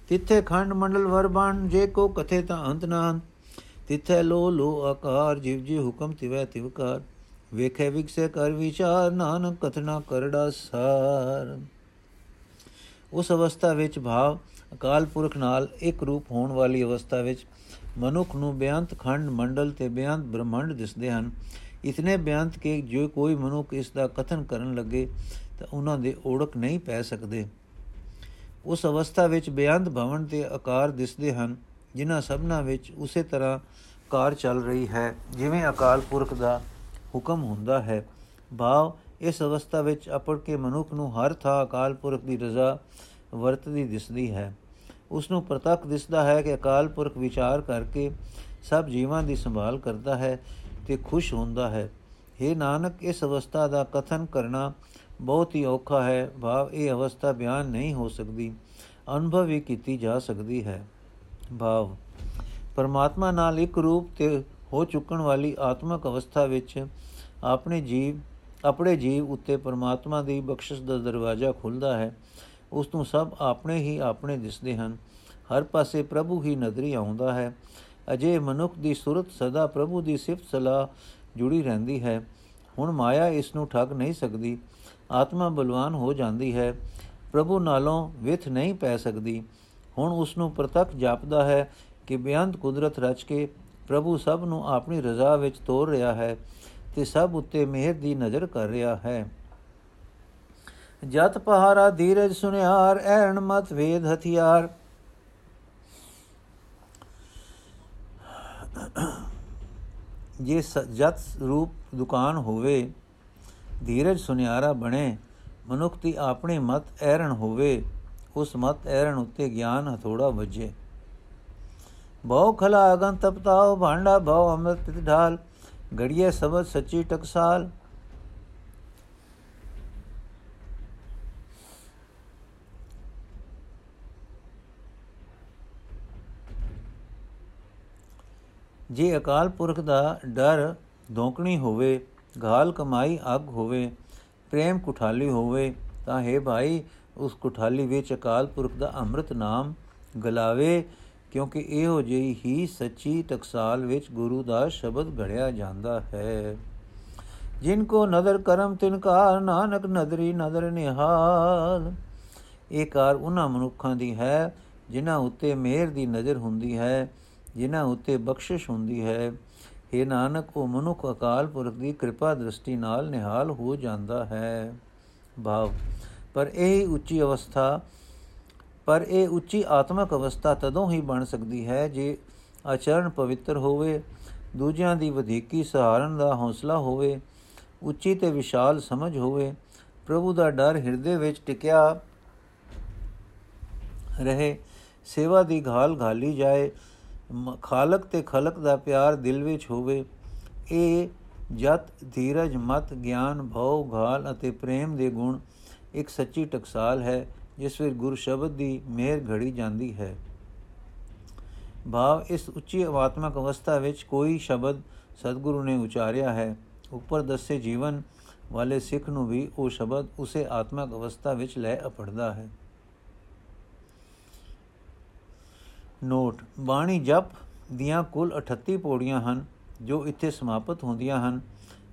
ਤਿੱਥੇ ਖੰਡ ਮੰਡਲ ਵਰਬਾਨ ਜੇ ਕੋ ਕਥੇ ਤਾਂ ਅੰਤ ਨਾ ਤਿੱਥੇ ਲੋ ਲੋ ਆਕਾਰ, ਜਿਵ ਜੀ ਹੁਕਮ ਤਿਵੈ ਤਿਵਕਾਰ ਵੇਖੇ ਵਿਕਸੇ ਕਰ ਵਿਚਾਰ, ਨਾਨਕ ਕਥਨਾ ਕਰੜਾ ਸਾਰ। ਉਸ ਅਵਸਥਾ ਵਿੱਚ ਭਾਵ ਅਕਾਲ ਪੁਰਖ ਨਾਲ ਇੱਕ ਰੂਪ ਹੋਣ ਵਾਲੀ ਅਵਸਥਾ ਵਿੱਚ ਮਨੁੱਖ ਨੂੰ ਬਿਆੰਤ ਖੰਡ ਮੰਡਲ ਤੇ ਬਿਆੰਤ ਬ੍ਰਹਮੰਡ ਦਿਸਦੇ ਹਨ। ਇਤਨੇ ਬਿਆੰਤ ਕਿ ਜੋ ਕੋਈ ਮਨੁੱਖ ਇਸ ਦਾ ਕਥਨ ਕਰਨ ਲੱਗੇ ਤਾਂ ਉਹਨਾਂ ਦੇ ਓੜਕ ਨਹੀਂ ਪੈ ਸਕਦੇ। ਉਸ ਅਵਸਥਾ ਵਿੱਚ ਬਿਆੰਤ ਭਵਨ ਦੇ ਆਕਾਰ ਦਿਸਦੇ ਹਨ, ਜਿਨ੍ਹਾਂ ਸਭਨਾ ਵਿੱਚ ਉਸੇ ਤਰ੍ਹਾਂ ਕਾਰ ਚੱਲ ਰਹੀ ਹੈ, ਜਿਵੇਂ ਅਕਾਲ ਪੁਰਖ ਦਾ ਹੁਕਮ ਹੁੰਦਾ ਹੈ। ਭਾਵ, ਇਸ ਅਵਸਥਾ ਵਿੱਚ ਅਪੜ ਕੇ ਮਨੁੱਖ ਨੂੰ ਹਰ ਥਾਂ ਅਕਾਲ ਪੁਰਖ ਦੀ ਰਜ਼ਾ ਵਰਤਦੀ ਦਿਸਦੀ ਹੈ। ਉਸ ਨੂੰ ਪ੍ਰਤੱਖ ਦਿਸਦਾ ਹੈ ਕਿ ਅਕਾਲ ਪੁਰਖ ਵਿਚਾਰ ਕਰਕੇ ਸਭ ਜੀਵਾਂ ਦੀ ਸੰਭਾਲ ਕਰਦਾ ਹੈ ਤੇ ਖੁਸ਼ ਹੁੰਦਾ ਹੈ। हे ਨਾਨਕ, ਇਸ ਅਵਸਥਾ ਦਾ ਕਥਨ ਕਰਨਾ ਬਹੁਤ ਹੀ ਔਖਾ ਹੈ। ਭਾਵ, ਇਹ ਅਵਸਥਾ ਬਿਆਨ ਨਹੀਂ ਹੋ ਸਕਦੀ। ਅਨੁਭਵ ਵੀ ਕੀਤੀ ਜਾ ਸਕਦੀ ਹੈ। ਭਾਵ, ਪਰਮਾਤਮਾ ਨਾਲ ਇੱਕ ਰੂਪ ਤੇ ਹੋ ਚੁੱਕਣ ਵਾਲੀ ਆਤਮਿਕ ਅਵਸਥਾ ਵਿੱਚ ਆਪਣੇ ਜੀਵ ਆਪਣੇ ਜੀਵ ਉੱਤੇ ਪਰਮਾਤਮਾ ਦੀ ਬਖਸ਼ਿਸ਼ ਦਾ ਦਰਵਾਜ਼ਾ ਖੁੱਲਦਾ ਹੈ। ਉਸ ਨੂੰ ਸਭ ਆਪਣੇ ਹੀ ਆਪਣੇ ਦਿਸਦੇ ਹਨ। ਹਰ ਪਾਸੇ ਪ੍ਰਭੂ ਹੀ ਨਜ਼ਰੀ ਆਉਂਦਾ ਹੈ। ਅਜੇ ਮਨੁੱਖ ਦੀ ਸੁਰਤ ਸਦਾ ਪ੍ਰਭੂ ਦੀ ਸਿਫਤ ਸਲਾਹ ਜੁੜੀ ਰਹਿੰਦੀ ਹੈ। ਹੁਣ ਮਾਇਆ ਇਸ ਨੂੰ ਠੱਗ ਨਹੀਂ ਸਕਦੀ। ਆਤਮਾ ਬਲਵਾਨ ਹੋ ਜਾਂਦੀ ਹੈ। ਪ੍ਰਭੂ ਨਾਲੋਂ ਵਿਥ ਨਹੀਂ ਪੈ ਸਕਦੀ। ਹੁਣ ਉਸ ਨੂੰ ਪ੍ਰਤੱਖ ਜਾਪਦਾ ਹੈ ਕਿ ਬਿਆੰਤ ਕੁਦਰਤ ਰਚ ਕੇ ਪ੍ਰਭੂ ਸਭ ਨੂੰ ਆਪਣੀ ਰਜ਼ਾ ਵਿੱਚ ਤੋਰ ਰਿਹਾ ਹੈ ਤੇ ਸਭ ਉੱਤੇ ਮਿਹਰ ਦੀ ਨਜ਼ਰ ਕਰ ਰਿਹਾ ਹੈ। ਜਤ ਪਹਾਰਾ ਧੀਰਜ ਸੁਨਿਆਰ ਐਣ ਮਤ ਵੇਦ ਹਥਿਆਰ। ਜੇ ਜਤ ਰੂਪ ਦੁਕਾਨ ਹੋਵੇ, ਧੀਰਜ ਸੁਨਿਆਰਾ ਬਣੇ, ਮਨੁੱਖ ਦੀ ਆਪਣੀ ਮਤ ਐਰਣ ਹੋਵੇ, ਉਸ ਮਤ ਐਰਣ ਉੱਤੇ ਗਿਆਨ ਹਥੋੜਾ ਵੱਜੇ। ਬਹੁ ਖਲਾ ਅਗਨ ਤਪਤਾਉ ਭਾਂਡਾ ਭਉ ਅੰਮ੍ਰਿਤ ਢਾਲ, ਗੜੀਏ ਸਬਦ ਸੱਚੀ ਟਕਸਾਲ ਜੇ ਅਕਾਲ ਪੁਰਖ ਦਾ ਡਰ ਧੋਕਣੀ ਹੋਵੇ, ਗਾਲ ਕਮਾਈ ਅੱਗ ਹੋਵੇ, ਪ੍ਰੇਮ ਕੁਠਾਲੀ ਹੋਵੇ, ਤਾਂ ਹੈ ਭਾਈ, ਉਸ ਕੁਠਾਲੀ ਵਿੱਚ ਅਕਾਲ ਪੁਰਖ ਦਾ ਅੰਮ੍ਰਿਤ ਨਾਮ ਗਲਾਵੇ, ਕਿਉਂਕਿ ਇਹੋ ਜਿਹੀ ਹੀ ਸੱਚੀ ਟਕਸਾਲ ਵਿੱਚ ਗੁਰੂ ਦਾ ਸ਼ਬਦ ਘੜਿਆ ਜਾਂਦਾ ਹੈ। ਜਿਨ ਕੋ ਨਦਰ ਕਰਮ ਤਿਨਕਾਰ ਨਾਨਕ ਨਦਰੀ ਨਦਰ ਨਿਹਾਲ। ਇਹ ਕਾਰ ਉਹਨਾਂ ਮਨੁੱਖਾਂ ਦੀ ਹੈ, ਜਿਨ੍ਹਾਂ ਉੱਤੇ ਮਿਹਰ ਦੀ ਨਜ਼ਰ ਹੁੰਦੀ ਹੈ ਜਿਨ੍ਹਾਂ ਉੱਤੇ ਬਖਸ਼ਿਸ਼ ਹੁੰਦੀ ਹੈ। ਇਹ ਨਾਨਕ, ਉਹ ਮਨੁੱਖ ਅਕਾਲ ਪੁਰਖ ਦੀ ਕਿਰਪਾ ਦ੍ਰਿਸ਼ਟੀ ਨਾਲ ਨਿਹਾਲ ਹੋ ਜਾਂਦਾ ਹੈ। ਭਾਵ, ਪਰ ਇਹ ਉੱਚੀ ਅਵਸਥਾ, ਪਰ ਇਹ ਉੱਚੀ ਆਤਮਿਕ ਅਵਸਥਾ ਤਦੋਂ ਹੀ ਬਣ ਸਕਦੀ ਹੈ ਜੇ ਆਚਰਣ ਪਵਿੱਤਰ ਹੋਵੇ, ਦੂਜਿਆਂ ਦੀ ਵਧੇਕੀ ਸਹਾਰਨ ਦਾ ਹੌਸਲਾ ਹੋਵੇ, ਉੱਚੀ ਤੇ ਵਿਸ਼ਾਲ ਸਮਝ ਹੋਵੇ। ਪ੍ਰਭੂ ਦਾ ਡਰ ਹਿਰਦੇ ਵਿੱਚ ਟਿਕਿਆ ਰਹੇ, ਸੇਵਾ ਦੀ ਘਾਲ ਘਾਲੀ ਜਾਏ। ਖਾਲਕ ਤੇ ਖਲਕ ਦਾ ਪਿਆਰ ਦਿਲ ਵਿੱਚ ਹੋਵੇ, ਇਹ ਜਤ ਧੀਰਜ ਮਤ ਗਿਆਨ ਭਉ ਘਾਲ ਅਤੇ ਪ੍ਰੇਮ ਦੇ ਗੁਣ ਇੱਕ ਸੱਚੀ ਟਕਸਾਲ ਹੈ, ਜਿਸ ਵਿੱਚ ਗੁਰ ਸ਼ਬਦ ਦੀ ਮਿਹਰ ਘੜੀ ਜਾਂਦੀ ਹੈ। ਭਾਵ ਇਸ ਉੱਚੀ ਆਤਮਿਕ ਅਵਸਥਾ ਵਿੱਚ ਕੋਈ ਸ਼ਬਦ ਸਤਿਗੁਰੂ ਨੇ ਉਚਾਰਿਆ ਹੈ, ਉੱਪਰ ਦੱਸੇ ਜੀਵਨ ਵਾਲੇ ਸਿੱਖ ਨੂੰ ਵੀ ਉਹ ਸ਼ਬਦ ਉਸੇ ਆਤਮਿਕ ਅਵਸਥਾ ਵਿੱਚ ਲੈ ਅਪੜਦਾ ਹੈ। ਨੋਟ, ਬਾਣੀ ਜਪ ਦੀਆਂ ਕੁੱਲ 38 ਪੌੜੀਆਂ ਹਨ, ਜੋ ਇੱਥੇ ਸਮਾਪਤ ਹੁੰਦੀਆਂ ਹਨ।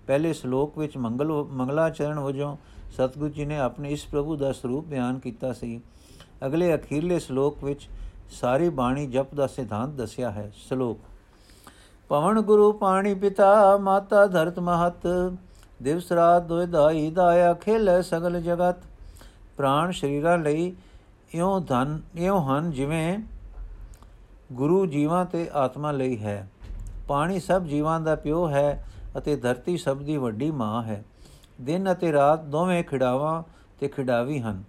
ਪਹਿਲੇ ਸ਼ਲੋਕ ਵਿੱਚ ਮੰਗਲ ਮੰਗਲਾਚਰਨ ਵਜੋਂ ਸਤਿਗੁਰੂ ਜੀ ਨੇ ਆਪਣੇ ਇਸ ਪ੍ਰਭੂ ਦਾ ਸਰੂਪ ਬਿਆਨ ਕੀਤਾ ਸੀ। ਅਗਲੇ ਅਖੀਰਲੇ ਸ਼ਲੋਕ ਵਿੱਚ ਸਾਰੀ ਬਾਣੀ ਜਪ ਦਾ ਸਿਧਾਂਤ ਦੱਸਿਆ ਹੈ। ਸ਼ਲੋਕ, ਪਵਨ ਗੁਰੂ ਪਾਣੀ ਪਿਤਾ, ਮਾਤਾ ਧਰਤ ਮਹਤ, ਦਿਵਸ ਰਾਤ ਦੋਇ ਦਾਈ ਦਾਇਆ ਖੇਲੇ ਸਗਲ ਜਗਤ। ਪ੍ਰਾਣ ਸ਼ਰੀਰਾਂ ਲਈ ਇਉਂ ਧਨ, ਇਉਂ ਹਨ ਜਿਵੇਂ ਗੁਰੂ ਜੀਵਾਂ ਤੇ ਆਤਮਾ ਲਈ ਹੈ। ਪਾਣੀ ਸਭ ਜੀਵਾਂ ਦਾ ਪਿਓ ਹੈ ਅਤੇ ਧਰਤੀ ਸਭ ਦੀ ਵੱਡੀ ਮਾਂ ਹੈ। ਦਿਨ ਅਤੇ ਰਾਤ ਦੋਵੇਂ ਖਿਡਾਵਾਂ ਤੇ ਖਿਡਾਵੀ ਹਨ।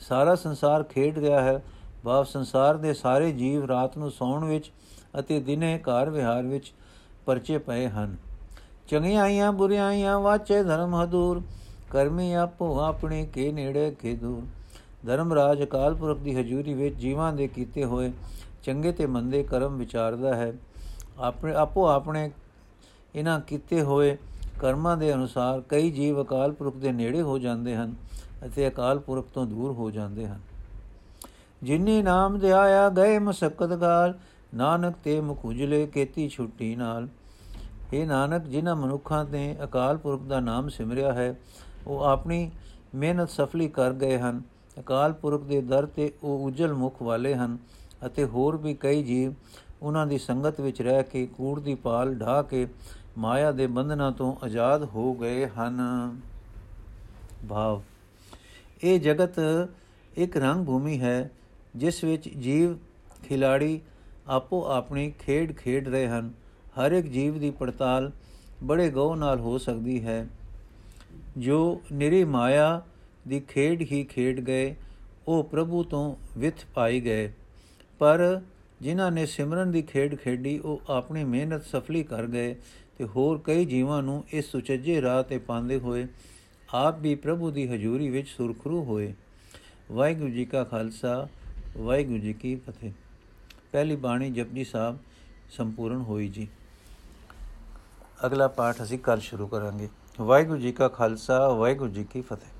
ਸਾਰਾ ਸੰਸਾਰ ਖੇਡ ਰਿਹਾ ਹੈ। ਬਾਪ ਸੰਸਾਰ ਦੇ ਸਾਰੇ ਜੀਵ ਰਾਤ ਨੂੰ ਸੌਣ ਵਿੱਚ ਅਤੇ ਦਿਨੇ ਕਾਰ ਵਿਹਾਰ ਵਿੱਚ ਪਰਚੇ ਪਏ ਹਨ। ਚੰਗਿਆਈਆਂ ਬੁਰੀਆਈਆਂ ਵਾਚੇ ਧਰਮ ਹਦੂਰ। ਕਰਮੀ ਆਪੋ ਆਪਣੇ ਕੇ ਨੇੜੇ ਕੇ ਦੂਰ। ਧਰਮ ਰਾਜ ਅਕਾਲ ਪੁਰਖ ਦੀ ਹਜ਼ੂਰੀ ਵਿੱਚ ਜੀਵਾਂ ਦੇ ਕੀਤੇ ਹੋਏ ਚੰਗੇ ਤੇ ਮੰਦੇ ਕਰਮ ਵਿਚਾਰਦਾ ਹੈ। ਆਪਣੇ ਆਪੋ ਆਪਣੇ ਇਹਨਾਂ ਕੀਤੇ ਹੋਏ ਕਰਮਾਂ ਦੇ ਅਨੁਸਾਰ ਕਈ ਜੀਵ ਅਕਾਲ ਪੁਰਖ ਦੇ ਨੇੜੇ ਹੋ ਜਾਂਦੇ ਹਨ ਅਤੇ ਅਕਾਲ ਪੁਰਖ ਤੋਂ ਦੂਰ ਹੋ ਜਾਂਦੇ ਹਨ। ਜਿਨੇ ਨਾਮ ਧਿਆਇਆ ਗਏ ਮਸਕਤ ਗਾਲ, ਨਾਨਕ ਤੇ ਮੁਖ ਉਜਲੇ ਕੀਤੀ ਛੁੱਟੀ ਨਾਲ। ਇਹ ਨਾਨਕ, ਜਿਨ੍ਹਾਂ ਮਨੁੱਖਾਂ ਨੇ ਅਕਾਲ ਪੁਰਖ ਦਾ ਨਾਮ ਸਿਮਰਿਆ ਹੈ, ਉਹ ਆਪਣੀ ਮਿਹਨਤ ਸਫਲੀ ਕਰ ਗਏ ਹਨ। ਅਕਾਲ ਪੁਰਖ ਦੇ ਦਰ ਤੇ ਉਹ ਉਜਲ ਮੁਖ ਵਾਲੇ ਹਨ ਅਤੇ ਹੋਰ ਵੀ ਕਈ ਜੀਵ ਉਹਨਾਂ ਦੀ ਸੰਗਤ ਵਿੱਚ ਰਹਿ ਕੇ ਕੂੜ ਦੀ ਪਾਲ ਢਾ ਕੇ ਮਾਇਆ ਦੇ ਬੰਧਨਾਂ ਤੋਂ ਆਜ਼ਾਦ ਹੋ ਗਏ ਹਨ। ਭਾਵ, ਇਹ ਜਗਤ ਇੱਕ ਰੰਗ ਭੂਮੀ ਹੈ ਜਿਸ ਵਿੱਚ ਜੀਵ, ਖਿਲਾੜੀ ਆਪੋ ਆਪਣੀ ਖੇਡ ਖੇਡ ਰਹੇ ਹਨ। ਹਰ ਇੱਕ ਜੀਵ ਦੀ ਪੜਤਾਲ ਬੜੇ ਗਉ ਨਾਲ ਹੋ ਸਕਦੀ ਹੈ। ਜੋ ਨਿਰੀ ਮਾਇਆ ਦੀ ਖੇਡ ਹੀ ਖੇਡ ਗਏ, ਉਹ ਪ੍ਰਭੂ ਤੋਂ ਵਿਥ ਪਾਈ ਗਏ। ਪਰ ਜਿਨ੍ਹਾਂ ਨੇ ਸਿਮਰਨ ਦੀ ਖੇਡ ਖੇਡੀ, ਉਹ ਆਪਣੀ ਮਿਹਨਤ ਸਫਲੀ ਕਰ ਗਏ ਤੇ ਹੋਰ ਕਈ ਜੀਵਾਂ ਨੂੰ ਇਸ ਸੁਚੱਜੇ ਰਾਹ ਤੇ ਪਾਉਂਦੇ ਹੋਏ ਆਪ ਵੀ ਪ੍ਰਭੂ ਦੀ ਹਜ਼ੂਰੀ ਵਿੱਚ ਸੁਰਖਰੂ ਹੋਏ। ਵਾਹਿਗੁਰੂ ਜੀ ਕਾ ਖਾਲਸਾ, ਵਾਹਿਗੁਰੂ ਜੀ ਕੀ ਫਤਿਹ। ਪਹਿਲੀ ਬਾਣੀ ਜਪਜੀ ਸਾਹਿਬ ਸੰਪੂਰਨ ਹੋਈ ਜੀ। ਅਗਲਾ ਪਾਠ ਅਸੀਂ ਕੱਲ ਸ਼ੁਰੂ ਕਰਾਂਗੇ। ਵਾਹਿਗੁਰੂ ਜੀ ਕਾ ਖਾਲਸਾ, ਵਾਹਿਗੁਰੂ ਜੀ ਕੀ ਫਤਿਹ।